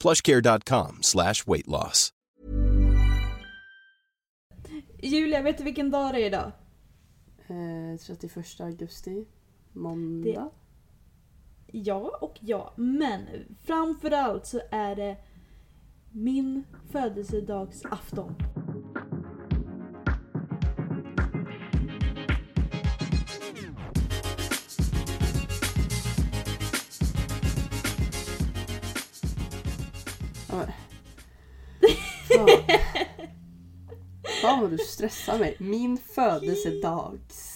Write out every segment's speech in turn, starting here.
plushcare.com slash weight loss. Julia, vet du vilken dag det är idag? Eh, 31 augusti. Måndag. Ja och ja, men framförallt så är det min födelsedagsafton. Fan. Vad du stressar mig. Min födelsedags...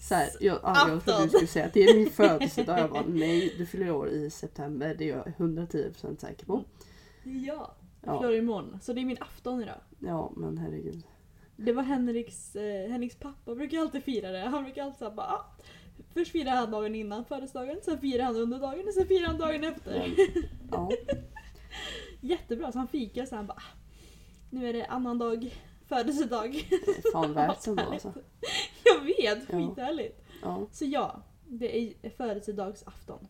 Så här, jag, ja, jag trodde du skulle säga att det är min födelsedag. Jag bara nej, du fyller år i september. Det är jag 110% säker på. Ja, Ja. fyller imorgon. Så det är min afton idag. Ja, men herregud. Det var Henriks, eh, Henriks pappa brukar alltid fira det. Han brukar alltid säga bara ah, Först firar han dagen innan födelsedagen, sen firar han under dagen och sen firar han dagen efter. Ja, Jättebra, så han fikar så han bara ah, Nu är det annan dag, födelsedag. det är fan värt ändå alltså. Jag vet, skithärligt. Ja, Så ja, det är födelsedagsafton.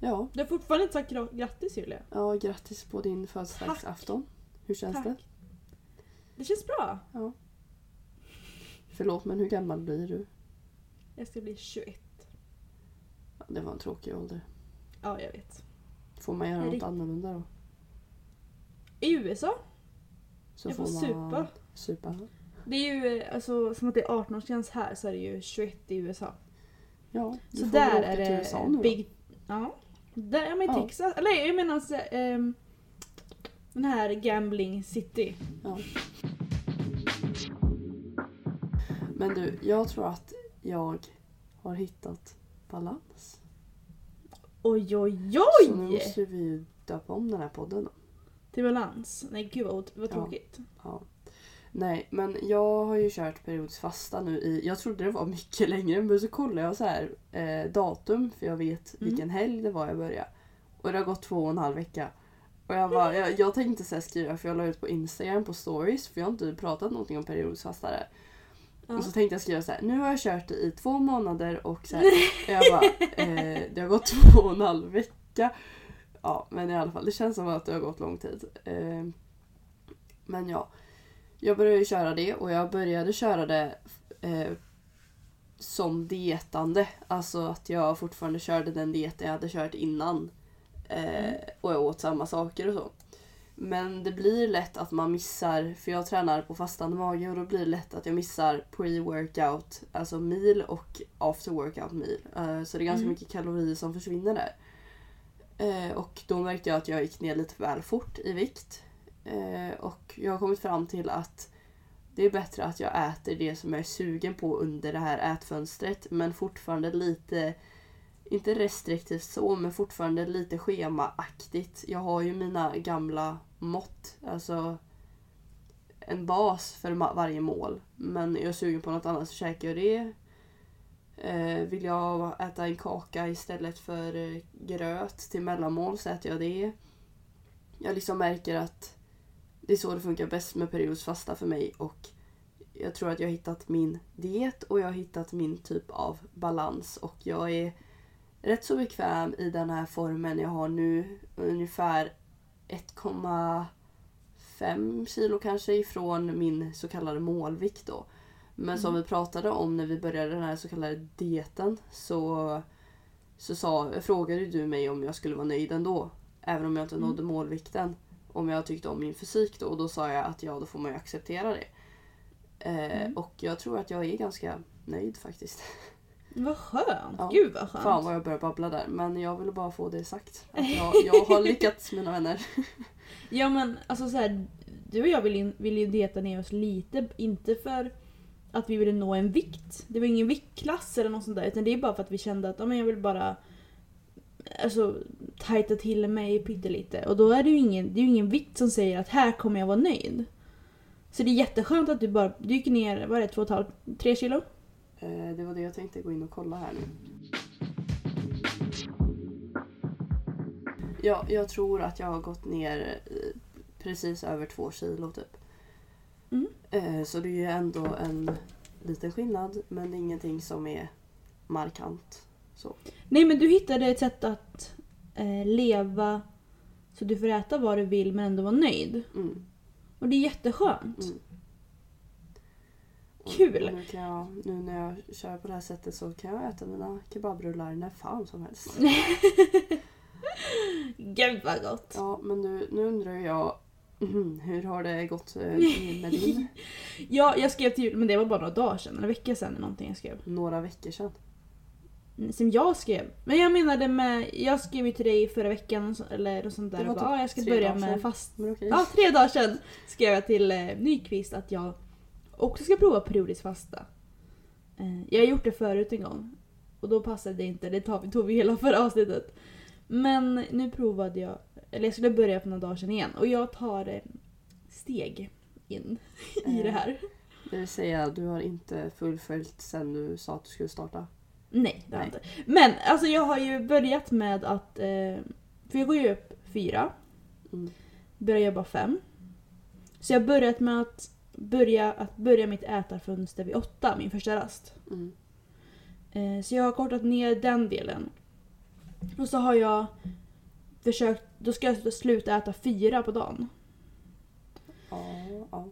ja, Du har fortfarande inte sagt gra- grattis Julia. ja grattis på din födelsedagsafton. Hur känns det? Tack. Det känns bra. Ja. Förlåt, men hur gammal blir du? Jag ska bli 21. Ja, det var en tråkig ålder. Ja, jag vet. Får man göra något det- annorlunda då? I USA? Så Jag får supa. Supa. Det är ju alltså, som att det är 18-årsgräns här så är det ju 21 i USA. Ja, Så får där åka är till det USA nu då. big... Ja. Där, ja men Ja. Texas, eller jag menar alltså, ehm, den här gambling city. Ja. Men du, jag tror att jag har hittat balans. Oj oj Så nu oj! måste vi döpa om den här podden balans. Nej gud vad, vad tråkigt. Ja. Nej, men jag har ju kört periodisk fasta nu i, jag trodde det var mycket längre men så kollade jag så här eh, datum för jag vet Mm. vilken helg det var jag började. Och det har gått två och en halv vecka. Och jag, bara, jag, jag tänkte så skriva för jag la ut på Instagram på stories för jag har inte pratat någonting om periodisk fasta där. Ja. Och så tänkte jag skriva så här, nu har jag kört det i två månader och så här, och jag bara, eh, det har gått två och en halv vecka. Ja, men i alla fall, det känns som att det har gått lång tid. Eh, men ja, jag började köra det och jag började köra det eh, som dietande. Alltså att jag fortfarande körde den dieten jag hade kört innan. Eh, och jag åt samma saker och så. Men det blir lätt att man missar, för jag tränar på fastande mage och då blir det lätt att jag missar pre-workout, alltså mil och after workout. Eh, så det är ganska Mm. mycket kalorier som försvinner där. Eh, och då märkte jag att jag gick ner lite väl fort i vikt. Eh, och jag har kommit fram till att det är bättre att jag äter det som jag är sugen på under det här ätfönstret men fortfarande lite inte restriktivt så, men fortfarande lite schemaaktigt. Jag har ju mina gamla mått, alltså en bas för varje mål. Men är jag sugen på något annat så käkar jag det. Eh, vill jag äta en kaka istället för eh, gröt till mellanmål så äter jag det. Jag liksom märker att det är så det funkar bäst med periodsfasta för mig och jag tror att jag har hittat min diet och jag har hittat min typ av balans och jag är rätt så bekväm i den här formen jag har nu. Ungefär 1,5 kilo kanske ifrån min så kallade målvikt då. Men som vi pratade om när vi började den här så kallade dieten så, så sa, frågade du mig om jag skulle vara nöjd ändå. Även om jag inte Mm. nådde målvikten. Om jag tyckte om min fysik då. Och då sa jag att ja, då får man ju acceptera det. Eh, Mm. Och jag tror att jag är ganska nöjd faktiskt. Vad skönt! Ja. Gud vad skönt! Fan vad jag börjar babbla där. Men jag ville bara få det sagt. Att jag, jag har lyckats mina vänner. Ja men alltså så här, du och jag vill, in, vill ju dieta ner oss lite, inte för att vi ville nå en vikt. Det var ingen viktklass eller något sånt där utan det är bara för att vi kände att ja, men jag vill bara alltså, tajta till mig pyttelite. Och då är det ju ingen, det är ju ingen vikt som säger att här kommer jag vara nöjd. Så det är jätteskönt att du bara du gick ner, vad är det, två och ett halvt, tre kilo? Eh, det var det jag tänkte gå in och kolla här nu. Ja, jag tror att jag har gått ner eh, precis över två kilo typ. Mm. Eh, så det är ju ändå en liten skillnad men det är ingenting som är markant. Så. Nej men du hittade ett sätt att eh, leva så du får äta vad du vill men ändå vara nöjd. Mm, Och det är jätteskönt. mm. Kul. Nu, kan jag, nu när jag kör på det här sättet så kan jag äta mina kebabrullar när fan som helst. Gud vad gott! Ja, men nu, nu undrar jag mhm, hur har det gått eh, med din? Ja, jag skrev till jul, men det var bara några dagar sedan, en vecka sedan eller någonting jag skrev. Några veckor sedan. Som jag skrev. Men jag menade med, jag skrev ju till dig förra veckan eller något sånt där. Det var och bara, typ "Ah, jag ska börja med sedan." fast... Okej. Ja, tre dagar sedan skrev jag till eh, Nyqvist att jag också ska prova periodisk fasta. Eh, jag har gjort det förut en gång. Och då passade det inte, det tog, tog vi hela förra avsnittet. Men nu provade jag, eller jag skulle börja för några dagar sedan igen. Och jag tar eh, steg in i Eh. det här. Det vill säga, du har inte fullföljt sen du sa att du skulle starta. Nej, det har jag inte. Men alltså jag har ju börjat med att... Eh, för jag går ju upp fyra, Mm. börjar jobba fem. Så jag har börjat med att börja, att börja mitt ätarfönster vid åtta, min första rast. Mm. Eh, så jag har kortat ner den delen. Och så har jag försökt, då ska jag sluta äta fyra på dagen. Ja, ja.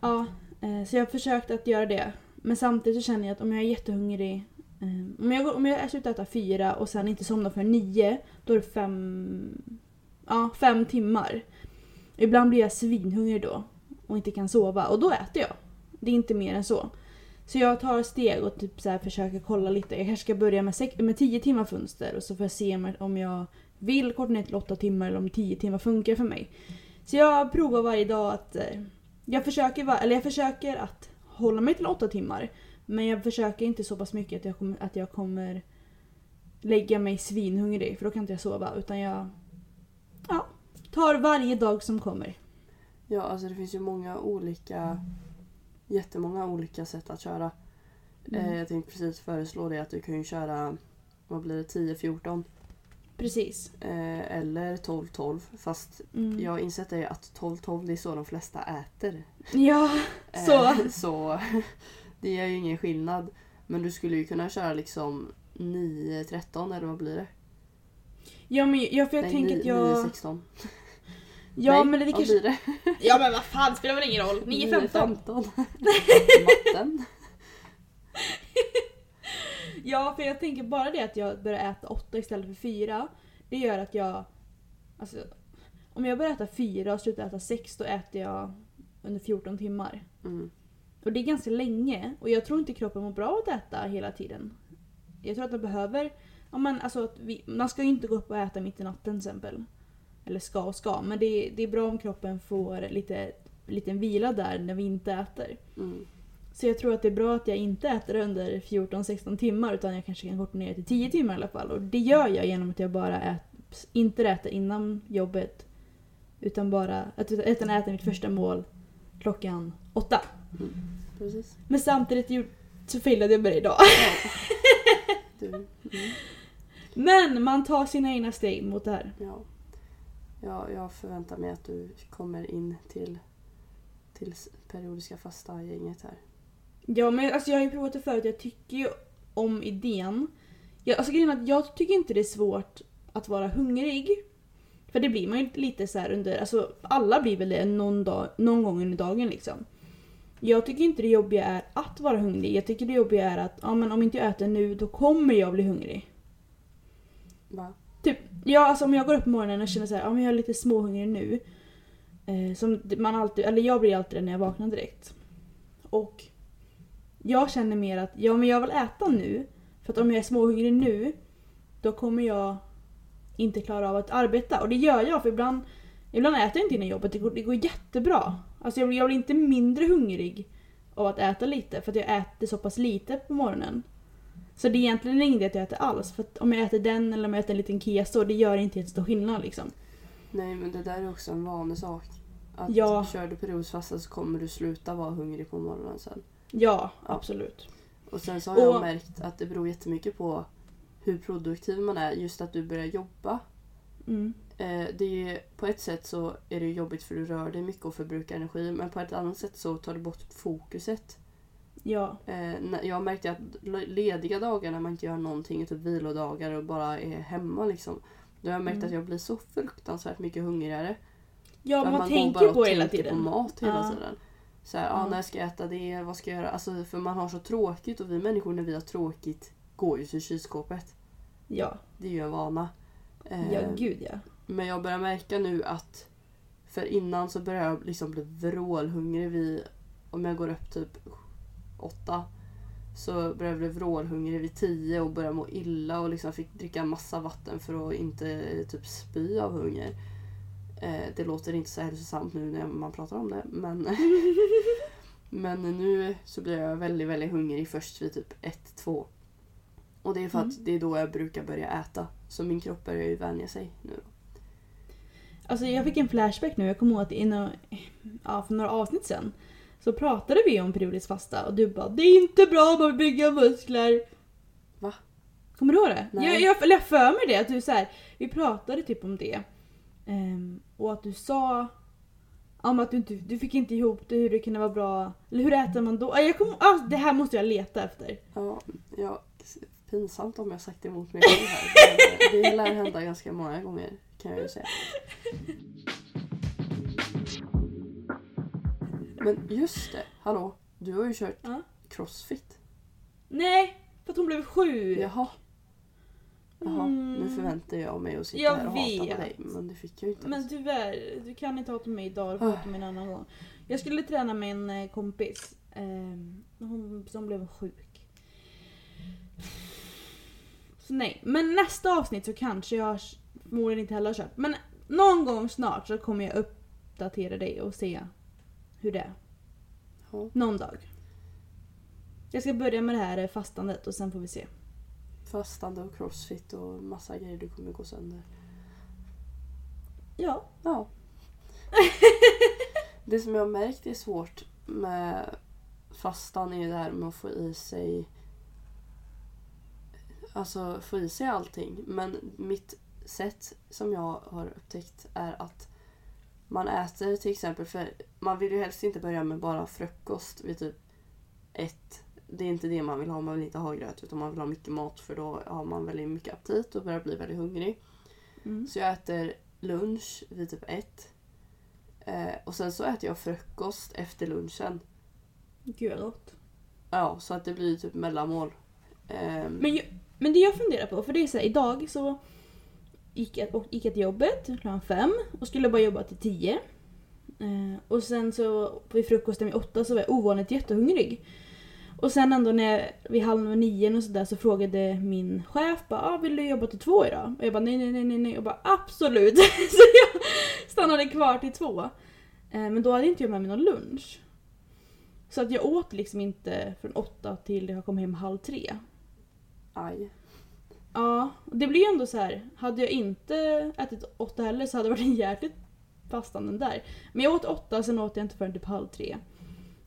Ja, eh, så jag har försökt att göra det. Men samtidigt så känner jag att om jag är jättehungrig eh, om, jag, går- om jag slutar äta fyra och sen inte somnar för nio då är det fem, ja, fem timmar. Ibland blir jag svinhungrig då och inte kan sova och då äter jag. Det är inte mer än så. Så jag tar steg och typ så försöker kolla lite. Jag kanske ska börja med, sex, med tio timmar fönster och så får jag se om jag vill korta ner till åtta timmar eller om tio timmar funkar för mig. Så jag provar varje dag att eh, jag försöker, eller jag försöker att hålla mig till åtta timmar. Men jag försöker inte så pass mycket att jag kommer, att jag kommer lägga mig svinhungrig för då kan inte jag sova. Utan jag ja, tar varje dag som kommer. ja, alltså det finns ju många olika, jättemånga olika sätt att köra. Mm. Eh, jag tänkte precis föreslå det att du kan ju köra, vad blir det, 10-14 Precis. eh, eller 12-12. Fast Mm. jag har insett det att 12-12 det är så de flesta äter. Ja, Eh, så. så det gör ju ingen skillnad. Men du skulle ju kunna köra liksom 9-13 eller vad blir det? Ja, men jag, för jag Nej, tänker att jag... 9-16. Ja, Nej, men det kanske... blir det? Ja, men vad fan, spelar väl ingen roll? 9.15. 9-15. Matten. Ja, för jag tänker bara det att jag börjar äta åtta istället för fyra. Det gör att jag... Alltså, om jag börjar äta fyra och slutar äta sex då äter jag under 14 timmar. Mm. Och det är ganska länge och jag tror inte kroppen mår bra av att äta hela tiden. Jag tror att den behöver... Ja, men alltså att vi, man ska ju inte gå upp och äta mitt i natten till exempel. Eller ska och ska, men det, det är bra om kroppen får lite liten vila där när vi inte äter. Mm. Så jag tror att det är bra att jag inte äter under 14-16 timmar utan jag kanske kan korta ner till 10 timmar i alla fall. Och det gör jag genom att jag bara ät, inte äter innan jobbet. Utan bara att utan äter mitt första mål klockan åtta. Mm. Precis. Men samtidigt så failade jag med det idag. Ja. Mm. Men man tar sina egna steg mot det här. Ja. ja. Jag förväntar mig att du kommer in till, till periodiska fasta gänget här. Ja men alltså jag har ju provat det förut, jag tycker ju om idén. Jag, alltså grejen att jag tycker inte det är svårt att vara hungrig. För det blir man ju lite så här under, alltså alla blir väl det någon, dag, någon gång under dagen liksom. Jag tycker inte det jobbiga är att vara hungrig, jag tycker det jobbiga är att ja, men om inte jag äter nu då kommer jag bli hungrig. Va? Typ, ja, alltså om jag går upp på morgonen och känner så här, ja men jag är lite småhungrig nu. Eh, som man alltid, eller jag blir alltid det när jag vaknar direkt. Och jag känner mer att, ja men jag vill äta nu. För att om jag är småhungrig nu, då kommer jag inte klara av att arbeta. Och det gör jag, för ibland, ibland äter jag inte innan jobbet, det går, det går jättebra. Alltså jag blir, jag blir inte mindre hungrig av att äta lite, för att jag äter så pass lite på morgonen. Så det är egentligen ingen idé att jag äter alls. För om jag äter den eller om jag äter en liten keso, det gör inte jättestor skillnad liksom. Nej men det där är också en vanlig sak. Att Ja. kör du periodfasta så kommer du sluta vara hungrig på morgonen sen. Ja, absolut. Och sen så har jag Och- märkt att det beror jättemycket på hur produktiv man är. Just att du börjar jobba. Mm. Eh, det är, på ett sätt så är det jobbigt för du rör dig mycket och förbrukar energi. Men på ett annat sätt så tar det bort fokuset. Ja. Eh, jag märkte att le- lediga dagar när man inte gör någonting, typ vilodagar och bara är hemma liksom. Då har jag märkt Mm. att jag blir så fruktansvärt mycket hungrigare. Ja, man, går tänker på hela tiden. på mat hela Ja. tiden. Så här, ah, Ja. när ska jag äta det? Vad ska jag göra? Alltså, för man har så tråkigt och vi människor när vi har tråkigt går ju till kylskåpet. Ja. Det är ju en vana. Eh, Ja, gud ja. men jag börjar märka nu att för innan så börjar jag liksom bli vrålhungrig vid om jag går upp typ åtta så började jag bli vrålhungrig vid tio och började må illa och liksom fick dricka massa vatten för att inte typ spy av hunger. Eh, det låter inte så hälsosamt nu när man pratar om det men Men nu så blir jag väldigt, väldigt hungrig först vid typ ett två Och det är för att Mm. det är då jag brukar börja äta. Så min kropp börjar ju vänja sig nu. Alltså jag fick en flashback nu. Jag kommer ihåg att inom, ja, för några avsnitt sen så pratade vi om periodiskt fasta och du bara det är inte bra om man bygger muskler. Va? Kommer du ihåg det? Nej. Jag, jag, eller jag för mig det. Att du så här, vi pratade typ om det. Ehm, och att du sa om att du, inte, du fick inte ihop det, hur det kunde vara bra. Eller hur äter man då? Ah, Jag kom, ah, det här måste jag leta efter. Ja, ja, pinsamt om jag sagt emot mig själv här. Det lär hända ganska många gånger kan jag ju säga. Men just det, hallå. Du har ju kört Ja. crossfit. Nej, för att hon blev sjuk. Jaha. Jaha, nu Mm. förväntar jag mig att sitta Jag här och hata på vet. dig. Men det fick jag ju inte Men ens. tyvärr, du kan inte hata mig idag, du får hata mig en annan gång. Jag skulle träna med en eh, kompis ehm, hon, som blev sjuk. Så nej, men nästa avsnitt så kanske jag förmodligen inte heller har kört. Men någon gång snart så kommer jag uppdatera dig och se hur det är. Ja. Någon dag. Jag ska börja med det här eh, fastandet och sen får vi se. Fastande och crossfit och massa grejer du kommer gå sönder. Ja. Ja. det som jag har märkt är svårt med fastan är ju det här med att få i sig Alltså få i sig allting. Men mitt sätt som jag har upptäckt är att man äter till exempel, för man vill ju helst inte börja med bara frukost vid typ ett. Det är inte det man vill ha, man vill inte ha gröt utan man vill ha mycket mat för då har man väldigt mycket aptit och börjar bli väldigt hungrig. Mm. Så jag äter lunch vid typ ett. Eh, och sen så äter jag frukost efter lunchen. Gud vad gott. Ja, så att det blir typ mellanmål. Ehm, Men, jag, men det jag funderar på, för det är så här, idag så gick jag, och gick jag till jobbet klockan fem och skulle bara jobba till tio. Eh, och sen så vid frukosten vid åtta så var jag ovanligt jättehungrig. Och sen ändå när vid halv nio och sådär så frågade min chef bara ah, vill du jobba till två idag? Och jag bara nej nej nej nej nej och bara absolut. så jag stannade kvar till två. Eh, men då hade inte jag med mig någon lunch. Så att jag åt liksom inte från åtta till jag kom hem halv tre. aj. Ja, det blir ju ändå så här. Hade jag inte ätit åtta heller så hade det varit en jäkligt fastanden där. Men jag åt åtta, sen åt jag inte förrän typ halv tre.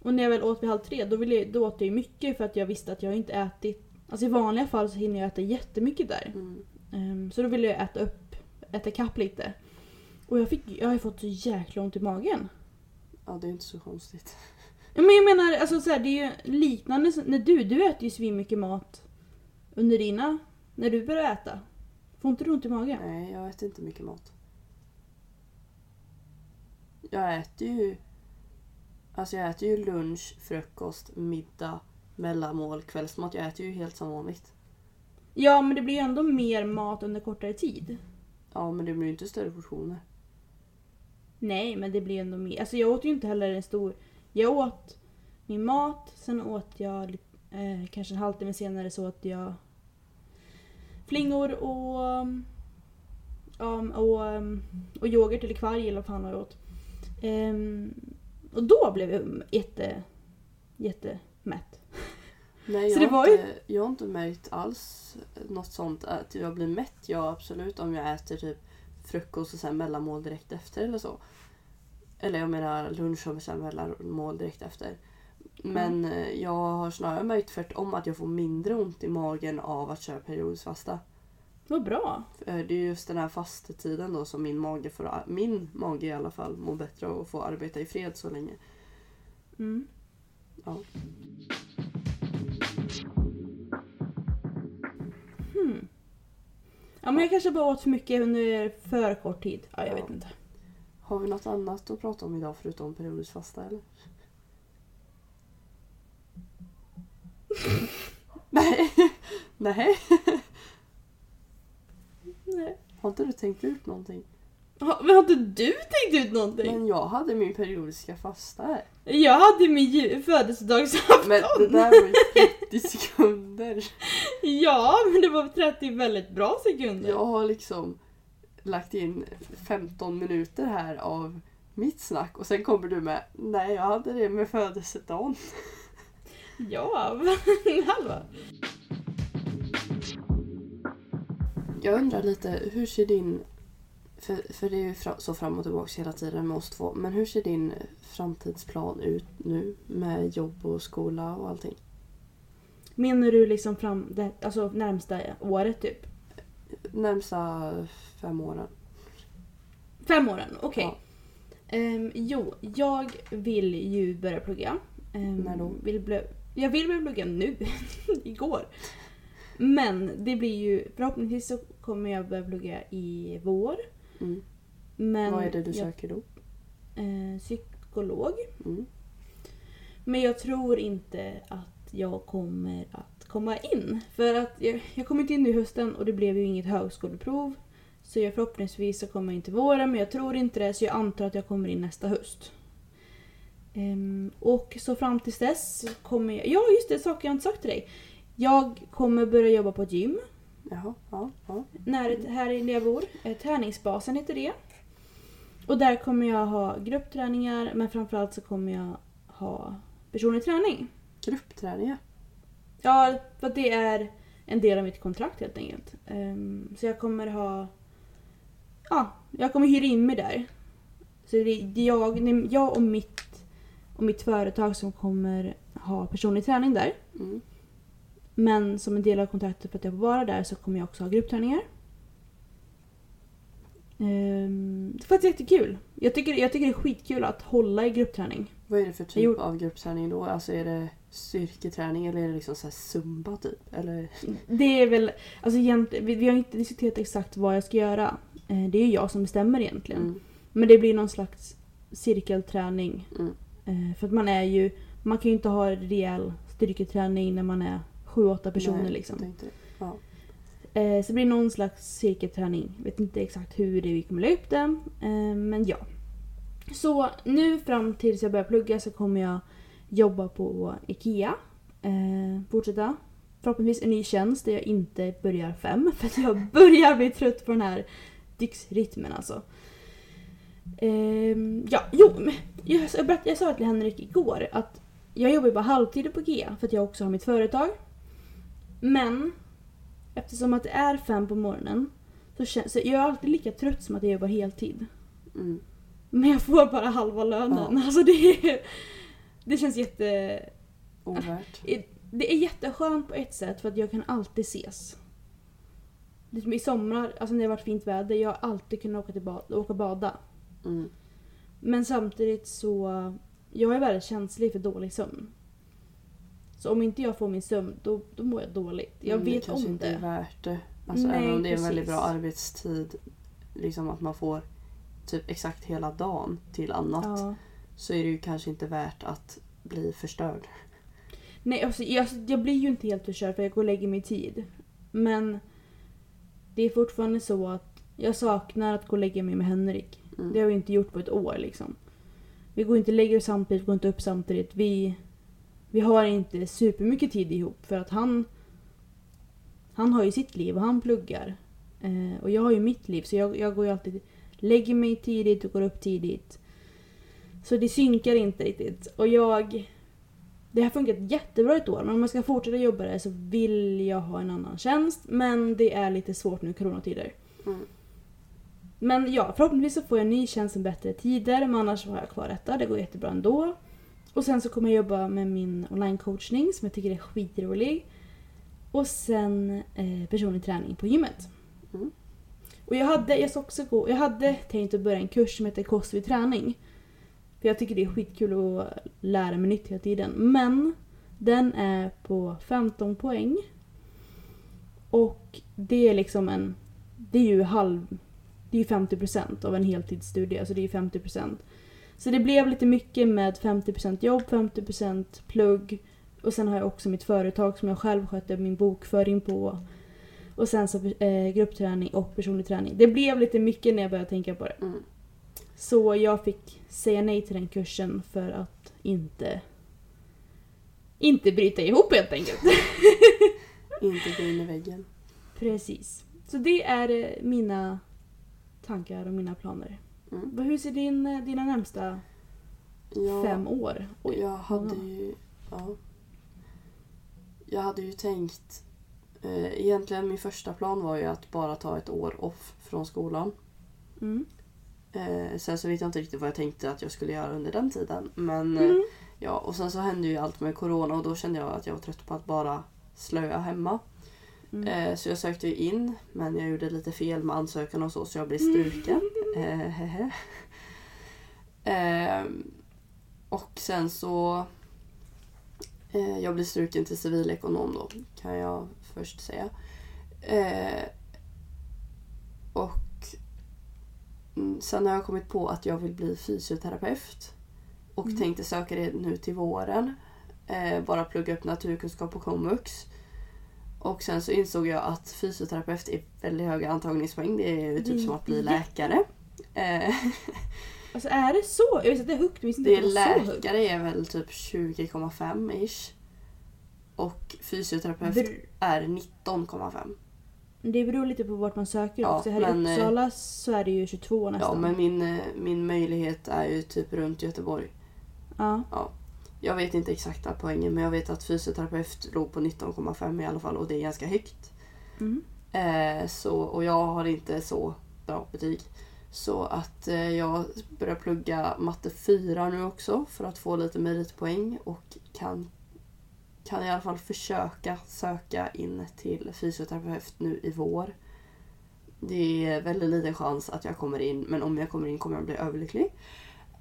Och när jag väl åt vid halv tre då, ville jag, då åt jag ju mycket för att jag visste att jag inte ätit... Alltså i vanliga fall så hinner jag äta jättemycket där. Mm. Ehm, så då ville jag äta upp, äta kapp lite. Och jag, fick, jag har ju fått så jäkla ont i magen. Ja, det är inte så konstigt. Men jag menar, alltså så här, det är ju liknande när du, du äter ju svinmycket mat under dina, när du börjar äta. Får inte du ont i magen? Nej, jag äter inte mycket mat. Jag äter ju... Alltså jag äter ju lunch, frukost, middag, mellanmål, kvällsmat. Jag äter ju helt som vanligt. Ja, men det blir ju ändå mer mat under kortare tid. Ja, men det blir ju inte större portioner. Nej, men det blir ändå mer. Alltså jag åt ju inte heller en stor... Jag åt min mat, sen åt jag eh, kanske en halvtimme senare så åt jag flingor och, um, och, um, och yoghurt eller kvarg eller vad fan jag åt. Ehm, och då blev jag jätte, jättemätt. Nej, jag, har ju- inte, jag har inte märkt alls något sånt att jag blir mätt. Ja, absolut om jag äter typ frukost och sen mellanmål direkt efter eller så. Eller jag menar lunch och sen mellanmål direkt efter. Men eh, jag har snarare märkt tvärtom att jag får mindre ont i magen av att köra periodisk fasta. Vad bra. Eh, Det är just den här fastetiden då som min mage, får, min mage i alla fall, mår bättre av att få arbeta i fred så länge. Mm. Ja. Hmm. Ja men jag kanske bara åt för mycket under för kort tid. Ja, jag Ja. vet inte. Har vi något annat att prata om idag förutom periodisk fasta eller? Nej. Nej. Har inte du tänkt ut någonting? Ha, men har inte du tänkt ut någonting? Men jag hade min periodiska fasta här. Jag hade min födelsedagsafton. Men det där var ju 30 sekunder. Ja, men det var 30 väldigt bra sekunder. Jag har liksom lagt in 15 minuter här av mitt snack och sen kommer du med Nej, jag hade det med födelsedagen. Ja, halva. Jag undrar lite, hur ser din... För, för det är ju fra, så fram och tillbaka hela tiden med oss två. Men hur ser din framtidsplan ut nu med jobb och skola och allting? Menar du liksom fram, det, alltså närmsta året typ? Närmsta fem åren. Fem åren, okej. Ja. Ehm, jo, jag vill ju börja plugga. Ehm, När då? Vill blö- jag vill börja plugga nu, igår. Men det blir ju, förhoppningsvis så kommer jag börja plugga i vår. Mm. Men Vad är det du söker då? eh, psykolog. Mm. Men jag tror inte att jag kommer att komma in. För att jag, jag kom inte in i hösten och det blev ju inget högskoleprov. Så jag förhoppningsvis så kommer jag in till våren men jag tror inte det så jag antar att jag kommer in nästa höst. Ehm, och så fram tills dess kommer jag... Ja just det, saker jag inte sagt till dig. Jag kommer börja jobba på ett gym. Jaha, ja, ja. När, här där jag bor. Eh, Träningsbasen heter det. Och där kommer jag ha gruppträningar men framförallt så kommer jag ha personlig träning. Gruppträningar. Ja, för att det är en del av mitt kontrakt helt enkelt. Ehm, så jag kommer ha... Ja, jag kommer hyra in mig där. Så det är jag, det är jag och mitt, och mitt företag som kommer ha personlig träning där. Mm. Men som en del av kontraktet för att jag får vara där så kommer jag också ha gruppträningar. Um, det är faktiskt jättekul. Jag tycker, jag tycker det är skitkul att hålla i gruppträning. Vad är det för typ av gruppträning då? Alltså är det styrketräning eller är det liksom så här zumba typ? Eller? Det är väl, alltså vi, vi har inte diskuterat exakt vad jag ska göra. Eh, det är ju jag som bestämmer egentligen. Mm. Men det blir någon slags cirkelträning. Mm. Eh, för att man är ju, man kan ju inte ha rejäl styrketräning när man är sju, åtta personer Nej, liksom. Ja. Eh, så det blir någon slags cirkelträning. Vet inte exakt hur det vi kommer lägga upp det. Eh, men ja. Så nu fram tills jag börjar plugga så kommer jag jobba på IKEA. Eh, fortsätta. Förhoppningsvis en ny tjänst där jag inte börjar fem. För att jag börjar bli trött på den här dygnsrytmen alltså. Ehm, ja, jo. Jag, jag, jag sa till Henrik igår att jag jobbar bara halvtid på IKEA för att jag också har mitt företag. Men eftersom att det är fem på morgonen så känns så jag är alltid lika trött som att jag jobbar heltid. Mm. Men jag får bara halva lönen. Alltså det, är, det känns jätte... Ovärt. Det är jätteskönt på ett sätt för att jag kan alltid ses. Det är som I sommar, alltså när det har varit fint väder, jag har alltid kunnat åka, till bad, åka bada. Mm. Men samtidigt så, jag är väldigt känslig för dålig sömn. Så om inte jag får min sömn, då, då mår jag dåligt. Jag Men vet om inte är det. värt det. Alltså Nej, även om det är en väldigt bra arbetstid. Liksom att man får typ exakt hela dagen till annat. Ja. Så är det ju kanske inte värt att bli förstörd. Nej, alltså, jag, jag blir ju inte helt förstörd för jag går och lägger mig tid. Men det är fortfarande så att jag saknar att gå och lägga mig med Henrik. Mm. Det har vi inte gjort på ett år liksom. Vi går inte och lägger oss samtidigt, går inte upp samtidigt. Vi, vi har inte supermycket tid ihop för att han han har ju sitt liv och han pluggar. Eh, och jag har ju mitt liv så jag, jag går ju alltid lägger mig tidigt och går upp tidigt. Så det synkar inte riktigt. Och jag det har funkat jättebra ett år men om jag ska fortsätta jobba där så vill jag ha en annan tjänst. Men det är lite svårt nu i coronatider. Mm. Men ja, förhoppningsvis så får jag en ny tjänst med bättre tider men annars har jag kvar detta. Det går jättebra ändå. Och sen så kommer jag jobba med min online-coachning som jag tycker är skitrolig. Och sen eh, personlig träning på gymmet. Mm. Och jag hade, jag, ska också gå, jag hade tänkt att börja en kurs som heter Kost vid träning. För jag tycker det är skitkul att lära mig nytt hela tiden. Men den är på 15 poäng. Och det är liksom en... Det är ju halv... Det är ju 50% av en heltidsstudie, alltså det är ju 50%. Så det blev lite mycket med 50% jobb, 50% plugg. Och sen har jag också mitt företag som jag själv sköter min bokföring på. Och sen så eh, gruppträning och personlig träning. Det blev lite mycket när jag började tänka på det. Mm. Så jag fick säga nej till den kursen för att inte inte bryta ihop helt enkelt. Inte gå in i väggen. Precis. Så det är eh, mina tankar och mina planer. Mm. Hur ser din, eh, dina närmsta Ja, fem år? Oj. Jag hade Ja. ju... Ja. Jag hade ju tänkt... Eh, egentligen min första plan var ju att bara ta ett år off från skolan. Mm. Eh, sen så vet jag inte riktigt vad jag tänkte att jag skulle göra under den tiden. Men eh, Mm. ja, och sen så hände ju allt med corona och då kände jag att jag var trött på att bara slöa hemma. Mm. Eh, så jag sökte ju in men jag gjorde lite fel med ansökan och så så jag blev struken. Eh, hehe. Ehm, och sen så... Eh, jag blev struken till civilekonom då, kan jag först säga. Eh, och mm, sen har jag kommit på att jag vill bli fysioterapeut. Och Mm. tänkte söka det nu till våren. Eh, bara plugga upp naturkunskap på komvux. Och sen så insåg jag att fysioterapeut är väldigt höga antagningspoäng. Det är ju typ är som att bli läkare. Eh, Alltså är det så? Jag visste att det är högt, jag visste inte det att är det var så högt. läkare är väl typ 20,5 ish. Och fysioterapeut Br- är 19,5. Det beror lite på vart man söker Ja, också. Här men, i eh, Uppsala så är det ju 22 nästan. Ja men min, eh, min möjlighet är ju typ runt Göteborg. Ja. Jag vet inte exakta poängen men jag vet att fysioterapeut låg på 19,5 i alla fall och det är ganska högt. Mm. Eh, så, och jag har inte så bra betyg. Så att eh, jag börjar plugga matte 4 nu också för att få lite meritpoäng och kan, kan i alla fall försöka söka in till fysioterapeut nu i vår. Det är väldigt liten chans att jag kommer in men om jag kommer in kommer jag bli överlycklig.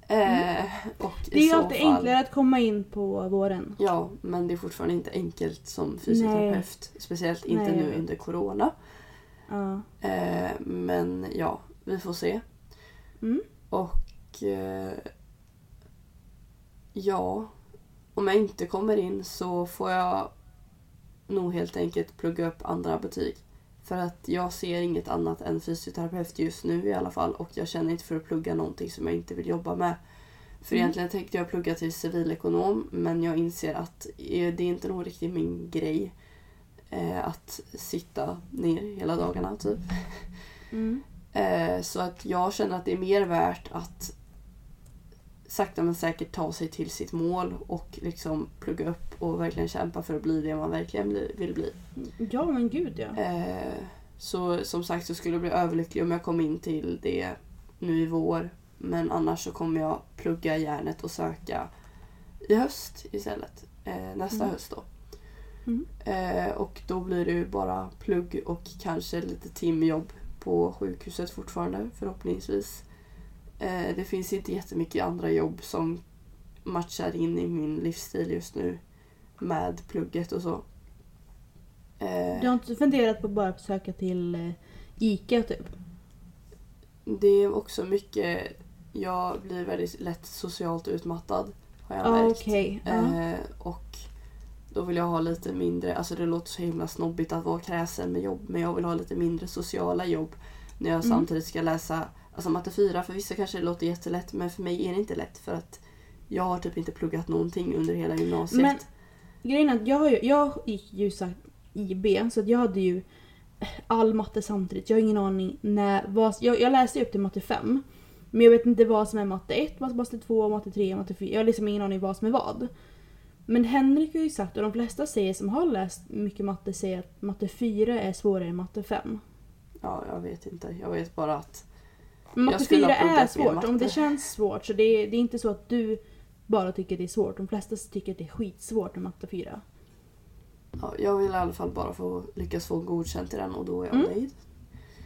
Eh, Mm. Det är ju alltid fall- enklare att komma in på våren. Ja, men det är fortfarande inte enkelt som fysioterapeut. Speciellt inte Nej, nu under corona. Ja. Eh, men ja, vi får se. Mm. Och eh, ja, om jag inte kommer in så får jag nog helt enkelt plugga upp andra betyg. För att jag ser inget annat än fysioterapeut just nu i alla fall och jag känner inte för att plugga någonting som jag inte vill jobba med. För Mm. egentligen tänkte jag plugga till civilekonom men jag inser att eh, det är inte nog riktigt min grej eh, att sitta ner hela dagarna typ. Mm. Eh, så att jag känner att det är mer värt att sakta men säkert ta sig till sitt mål och liksom plugga upp och verkligen kämpa för att bli det man verkligen vill bli. Ja men gud ja. Eh, så som sagt så skulle jag bli överlycklig om jag kom in till det nu i vår. Men annars så kommer jag plugga järnet och söka i höst istället. Eh, nästa Mm. höst då. Mm. Och då blir det ju bara plugg och kanske lite timjobb på sjukhuset fortfarande förhoppningsvis. Eh, det finns inte jättemycket andra jobb som matchar in i min livsstil just nu med plugget och så. Eh, Du har inte funderat på att bara söka till eh, ICA typ? Det är också mycket... Jag blir väldigt lätt socialt utmattad. Har jag Ja märkt. okej. Ja. Eh, och då vill jag ha lite mindre... Alltså det låter så himla snobbigt att vara kräsen med jobb. Men jag vill ha lite mindre sociala jobb. När jag Mm. samtidigt ska läsa alltså matte 4. För vissa kanske det låter jättelätt. Men för mig är det inte lätt. För att jag har typ inte pluggat någonting under hela gymnasiet. Men- Grejen är att jag, ju, jag gick ju IB så att jag hade ju all matte samtidigt. Jag har ingen aning när... Vad, jag, jag läste ju upp till matte 5. Men jag vet inte vad som är matte 1, vad som är matte 2, matte 3, matte 4. Jag har liksom ingen aning vad som är vad. Men Henrik har ju sagt, och de flesta säger som har läst mycket matte säger att matte 4 är svårare än matte 5. Ja, jag vet inte. Jag vet bara att... Men matte skulle 4 ha pluggat är svårt. Om det känns svårt så det är, det är inte så att du bara tycker det är svårt. De flesta tycker att det är skitsvårt med matte 4. Ja, jag vill i alla fall bara få lyckas få godkänt i den och då är jag Mm. nöjd.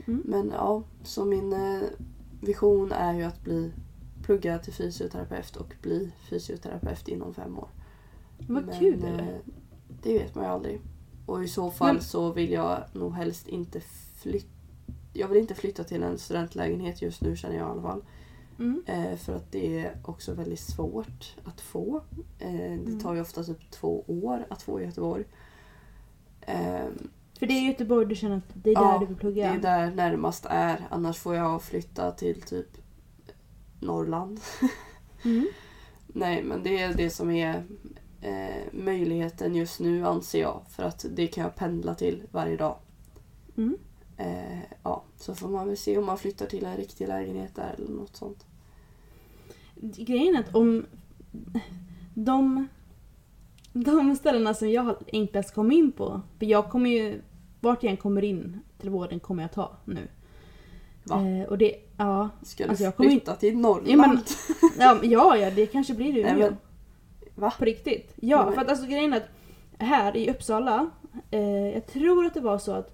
Mm. Men ja, så min eh, vision är ju att bli plugga till fysioterapeut och bli fysioterapeut inom fem år. Vad Men, kul! eh, det vet man ju aldrig. Och i så fall Men- så vill jag nog helst inte flytta. Jag vill inte flytta till en studentlägenhet just nu känner jag i alla fall. Mm. Eh, för att det är också väldigt svårt att få. Eh, det Mm. tar ju ofta typ två år att få i Göteborg. Ehm, För det är Göteborg du känner att det är där Ja, du vill plugga? Det är där närmast är. Annars får jag flytta till typ Norrland. Mm. Nej, men det är det som är eh, möjligheten just nu anser jag. För att det kan jag pendla till varje dag. Mm. Eh, ja, så får man väl se om man flyttar till en riktig lägenhet där eller något sånt. Grejen är att om de, de ställena som jag enklast kom in på, för jag kommer ju, vart jag än kommer in till vården kommer jag ta nu. Va? Eh, och det, ja, Ska du Alltså, flytta till Norrland? Ja, men- ja, ja, det kanske blir Umeå. Nej, men- Va? På riktigt. Ja, Nej, för att alltså grejen är att här i Uppsala, eh, jag tror att det var så att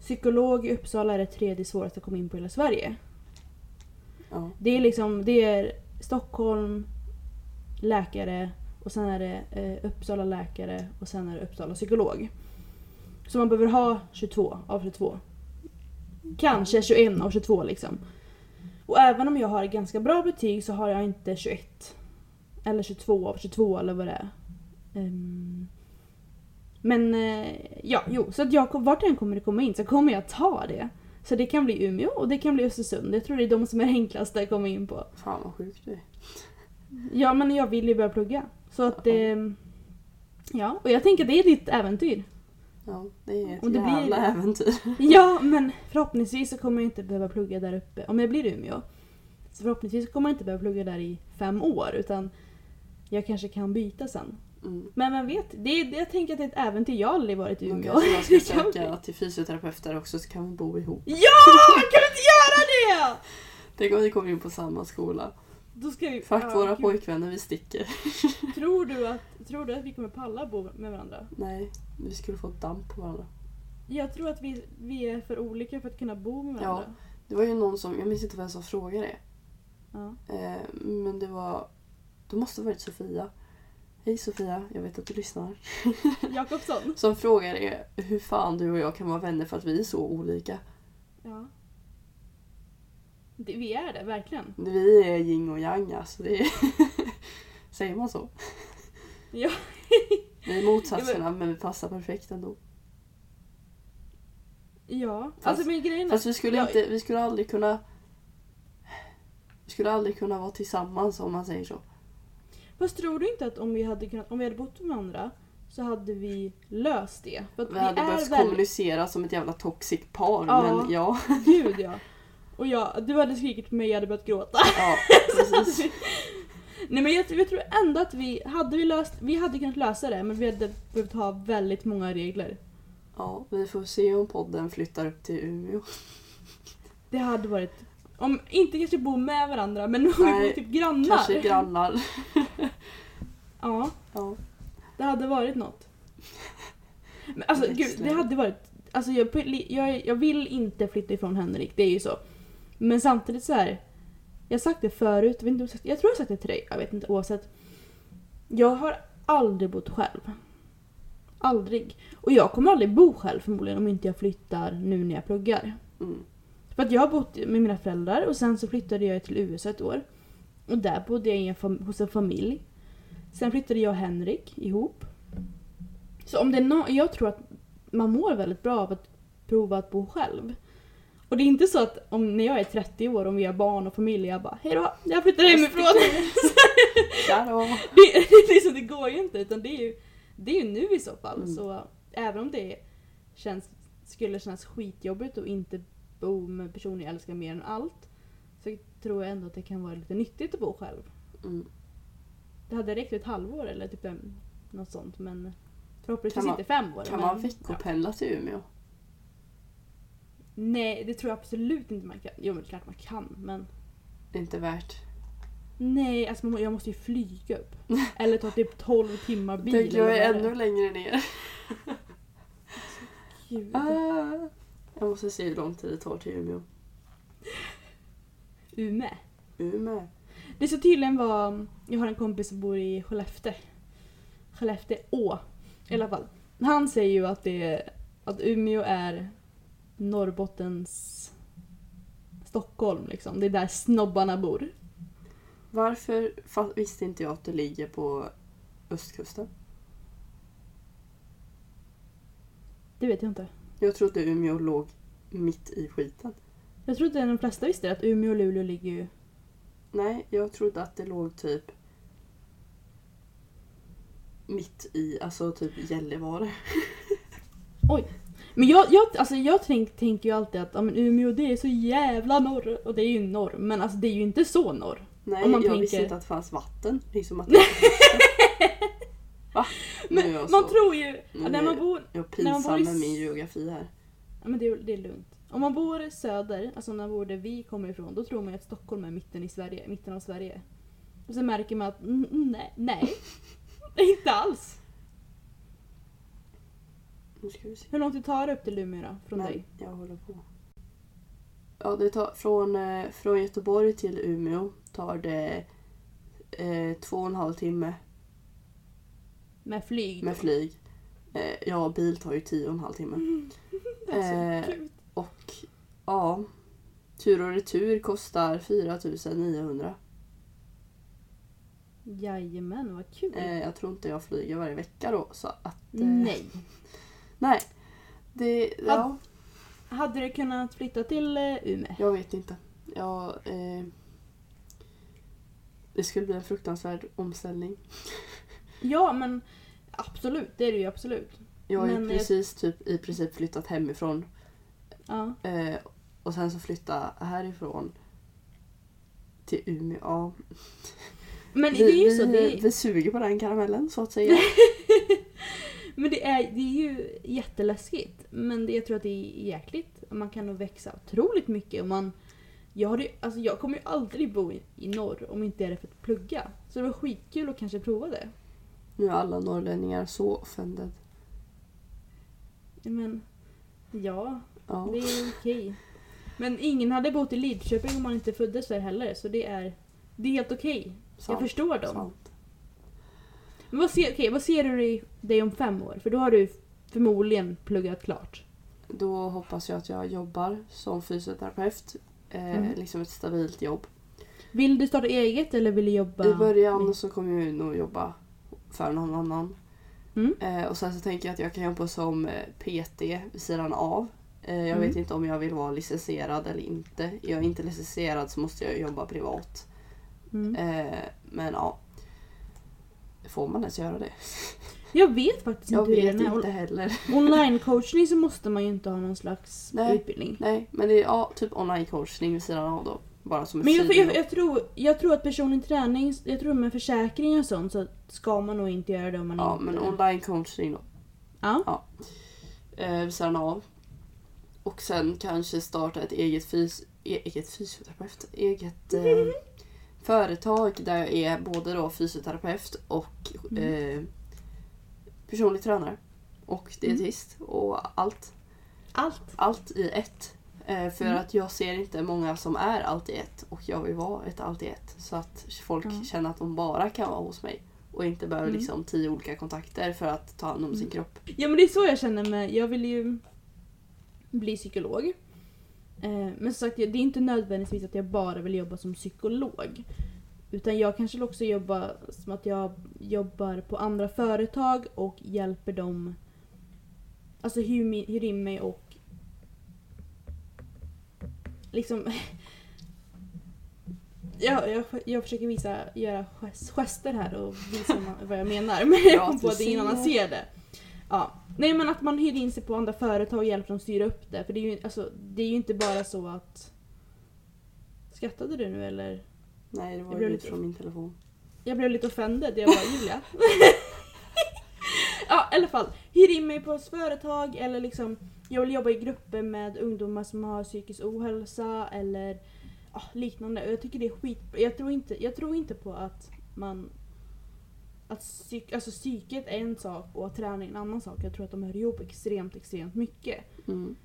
psykolog i Uppsala är det tredje svåraste att komma in på i hela Sverige. Ja. Det är liksom, det är Stockholm, läkare och sen är det eh, Uppsala läkare och sen är det Uppsala psykolog. Så man behöver ha 22 av 22. Kanske 21 av 22 liksom. Och även om jag har ganska bra betyg så har jag inte 21. Eller 22 av 22 eller vad det är. Ehm, men eh, ja, jo. Så att jag, vart än kommer komma in så kommer jag ta det. Så det kan bli Umeå och det kan bli Östersund. Jag tror det är de som är enklast att komma in på. Fan vad sjuk du. Ja, men jag vill ju börja plugga. Så att det... Ja, och jag tänker att det är ditt äventyr. Ja, det är ett Och det blir- jävla äventyr. Ja, men förhoppningsvis så kommer jag inte behöva plugga där uppe. Om jag blir Umeå. Så förhoppningsvis kommer jag inte behöva plugga där i fem år. Utan jag kanske kan byta sen. Mm. Men vem vet? Det är, jag tänker att det är ett äventyr. Jag har aldrig varit i Umeå. kanske jag ska söka till fysioterapeuter också så kan vi bo ihop. Ja! Kan vi inte göra det? Tänk om vi kommer in på samma skola. Då ska vi... Fuck Ja, våra gud. pojkvänner, vi sticker. Tror du, att, tror du att vi kommer palla bo med varandra? Nej, vi skulle få damp på varandra. Jag tror att vi, vi är för olika för att kunna bo med Ja. varandra. Det var ju någon som, jag minns inte vem som frågade det. Ja. Eh, men det var, det måste ha varit Sofia. Hej Sofia, jag vet att du lyssnar. Jakobsson. Som frågade hur fan du och jag kan vara vänner för att vi är så olika. Ja. Det, vi är det, verkligen. Vi är yin och yang alltså. Det är Säger man så? Ja. Vi är motsatserna men vi passar perfekt ändå. Ja. Fast- alltså men grejen är... Fast vi skulle, Ja. inte, vi skulle aldrig kunna vi skulle aldrig kunna vara tillsammans om man säger så. Fast tror du inte att om vi hade kunnat, om vi hade bott med varandra så hade vi löst det? För att Vi hade behövt väldigt- kommunicera som ett jävla toxic par. Ja. Men ja, Gud ja. Och jag, du hade skrikit på mig, jag hade börjat gråta. ja precis. Nej men jag, jag tror ändå att vi, hade vi löst, vi hade kunnat lösa det men vi hade behövt ha väldigt många regler. Ja, vi får se om podden flyttar upp till Umeå. Det hade varit, om inte kanske bo med varandra men om vi bor typ grannar. Kanske grannar. Ja, Ja. det hade varit något. Men alltså gud, det hade varit, alltså jag, jag, jag vill inte flytta ifrån Henrik, det är ju så. Men samtidigt så här. Jag har sagt det förut, jag, inte, jag tror jag har sagt det till dig, jag vet inte oavsett. Jag har aldrig bott själv. Aldrig. Och jag kommer aldrig bo själv förmodligen om inte jag flyttar nu när jag pluggar. Mm. För att jag har bott med mina föräldrar och sen så flyttade jag till USA ett år. Och där bodde jag en hos en familj. Sen flyttade jag och Henrik ihop. Så om det är no- jag tror att man mår väldigt bra av att prova att bo själv. Och det är inte så att om när jag är 30 år och vi har barn och familj, jag bara hejdå, jag flyttar hemifrån. Det, det, så, det går ju inte utan det är ju, det är ju nu i så fall. Mm. Så även om det känns, skulle kännas skitjobbigt att inte med personer jag älskar mer än allt. Så tror jag ändå att det kan vara lite nyttigt att bo själv. Mm. Det hade räckt ett halvår eller typ en, något sånt men förhoppningsvis man- inte fem år. Kan men, man veckopendla till Umeå? Nej, det tror jag absolut inte man kan. Jo men det är klart man kan men Det är inte värt. Nej, alltså jag måste ju flyga upp. Eller ta typ 12 timmar bil. Tänk jag är ännu längre ner. Gud. Ah. Jag måste se hur lång tid det tar till Umeå. Ume. Umeå. Det ska tydligen vara, jag har en kompis som bor i Skellefteå. Skellefteå i alla fall. Han säger ju att det att Umeå är Norrbottens Stockholm liksom. Det är där snobbarna bor. Varför visste inte jag att det ligger på östkusten? Det vet jag inte. Jag trodde Umeå låg mitt i skiten. Jag trodde att de flesta visste att Umeå och Luleå ligger ju... Nej, jag trodde att det låg typ mitt i, alltså typ Gällivare. Men jag, jag, alltså jag tänk, tänker ju alltid att ja, men Umeå det är så jävla norr. Och det är ju norr, men alltså det är ju inte så norr. Nej, Om man jag tänker- visste inte att det fanns vatten. Liksom att det Va? Är Men man så- tror ju, Nu när är man bor jag när man bor i med min geografi här. Ja men det är, det är lugnt. Om man bor söder, alltså när man bor där vi kommer ifrån, då tror man ju att Stockholm är mitten i Sverige, mitten av Sverige. Och sen märker man att nej, nej. inte alls. Hur långt det tar upp till Umeå då, från Men dig? jag håller på. Ja, det tar från, eh, från Göteborg till Umeå tar det eh, två och en halv timme Med flyg? med flyg. Eh, ja, bil tar ju tio och en halv timme. Det är Eh, kul. Och ja, tur och retur kostar 4 900. Jajamän, vad kul. Eh, jag tror inte jag flyger varje vecka då. Så att, eh, Nej. Nej. Det, ja, Hade du kunnat flytta till eh, Umeå? jag vet inte. Jag, eh, det skulle bli en fruktansvärd omställning. Ja men absolut, det är det ju absolut. Jag har ju Men jag- precis typ i princip flyttat hemifrån. Ja. Eh, och sen så flytta härifrån till Umeå. Ja. Men Vi, det är ju vi, så. Det är, vi suger på den karamellen så att säga. Men det är, det är ju jätteläskigt. Men det, jag tror att det är jäkligt. Man kan nog växa otroligt mycket. Och man, jag, hade, ju- alltså jag kommer ju aldrig bo i, i norr om inte det är för att plugga. Så det var skitkul att kanske prova det. Nu är alla norrlänningar så offended. Men ja, Ja. det är okej. Men ingen hade bott i Lidköping om man inte föddes där heller. Så det är, det är helt okej. Jag Sant, förstår dem. sant. Men vad ser, okej, vad ser du i dig om fem år? För då har du förmodligen pluggat klart. Då hoppas jag att jag jobbar som fysioterapeut. Eh, Mm. Liksom ett stabilt jobb. Vill du starta eget eller vill du jobba? I början så kommer jag nog jobba för någon annan. Mm. Eh, och sen så tänker jag att jag kan jobba som eh, PT vid sidan av. Eh, jag Mm. vet inte om jag vill vara licensierad eller inte. Är jag inte licensierad så måste jag jobba privat. Mm. Eh, men ja. Får man ens göra det? Jag vet faktiskt Jag inte hur vet inte heller. online-coachning så måste man ju inte ha någon slags Nej. utbildning. Nej, men det är ja, typ online coachning vid sidan av då. Bara som ett Men jag, jag, jag, tror, jag tror att personlig träning, jag tror med försäkring och sånt så ska man nog inte göra det om man Ja, inte... men online coachning då. Ja. Eh, vid sidan av. Och sen kanske starta ett eget, fys e- eget fysioterapeut. Eget eh, företag där jag är både då fysioterapeut och Mm. eh, personlig tränare. Och dietist och allt. Allt. Allt i ett. Eh, för Mm. att jag ser inte många som är allt i ett och jag vill vara ett allt i ett. Så att folk Ja. känner att de bara kan vara hos mig. Och inte behöver Mm. liksom tio olika kontakter för att ta hand om sin Mm. kropp. Ja men det är så jag känner med, jag vill ju bli psykolog. Eh, men som sagt, det är inte nödvändigtvis att jag bara vill jobba som psykolog. Utan jag kanske vill också jobba som att jag jobbar på andra företag och hjälper dem Alltså hyr, hyr in mig och liksom Ja, jag, jag försöker visa, göra gest- gester här och visa vad jag menar. Men jag kom på det innan man ser. det. Ja. Nej men att man hyr in sig på andra företag och hjälper dem styra upp det. För det är ju, alltså, det är ju inte bara så att... Skrattade du nu eller? Nej, det Jag var ju lite- från min telefon. Jag blev lite offended. Jag bara Julia. i alla fall. Hyr in mig på ett företag eller liksom jag vill jobba i grupper med ungdomar som har psykisk ohälsa eller ja, liknande. Jag tycker det är skitbra. Jag tror inte, jag tror inte på att man att psyk, alltså psyket är en sak och träning en annan sak. Jag tror att de hör ihop extremt, extremt mycket. Mm.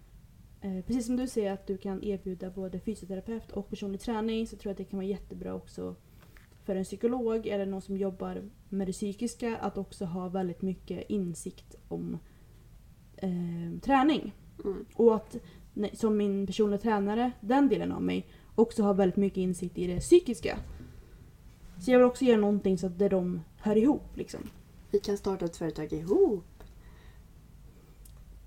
Eh, precis som du säger att du kan erbjuda både fysioterapeut och personlig träning så tror jag att det kan vara jättebra också för en psykolog eller någon som jobbar med det psykiska att också ha väldigt mycket insikt om eh, träning. Mm. Och att som min personliga tränare, den delen av mig, också har väldigt mycket insikt i det psykiska. Så jag vill också göra någonting så att det de hör ihop liksom. Vi kan starta ett företag ihop.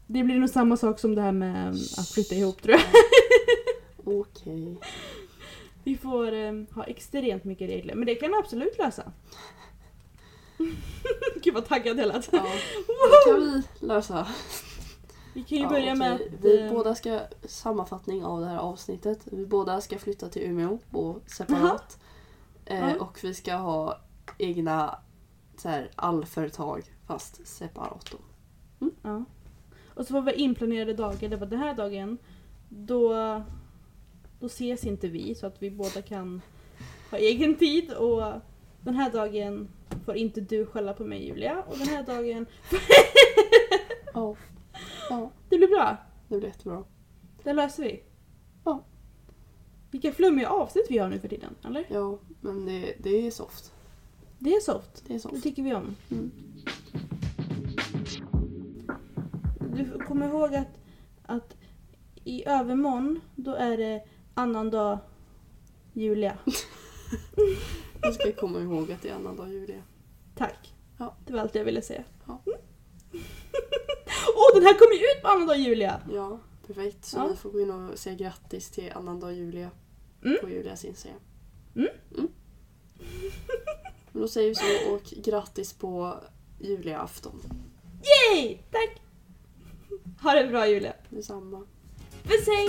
Det blir nog samma sak som det här med att flytta ihop tror jag. Okej. Vi får eh, ha extremt mycket regler, men det kan absolut lösa. Gud vad taggad jag lät. Ja, det kan vi lösa. Vi kan ju Ja, börja med okej. att... Vi eh, båda ska, sammanfattning av det här avsnittet. Vi båda ska flytta till Umeå och separat. Eh, Ja. och vi ska ha egna så här, allföretag fast separat då. Ja. Och så får vi inplanerade dagar. Det var den här dagen, då, då ses inte vi så att vi båda kan ha egen tid. Och den här dagen får inte du skälla på mig Julia. Och den här dagen... Ja. ja, Det blir bra. det blir jättebra. Det löser vi. Ja. Vilka flummiga avsnitt vi har nu för tiden, eller? Ja, men det, det är soft. Det är soft. Det är Det soft. tycker vi om. Mm. Du kommer ihåg att, att i övermorgon då är det annandag Julia. Jag ska komma ihåg att det är annandag Julia. Tack. Ja. Det var allt jag ville säga. Ja. Mm. Åh, den här kommer ju ut på annandag Julia! Ja, perfekt. Så Ja. vi får gå in och säga grattis till annandag Julia Mm. på Julias Instagram. Mm. Men då säger vi så och grattis på Julia-afton. Yay! Tack! Ha det bra Julia. Detsamma. Puss hej!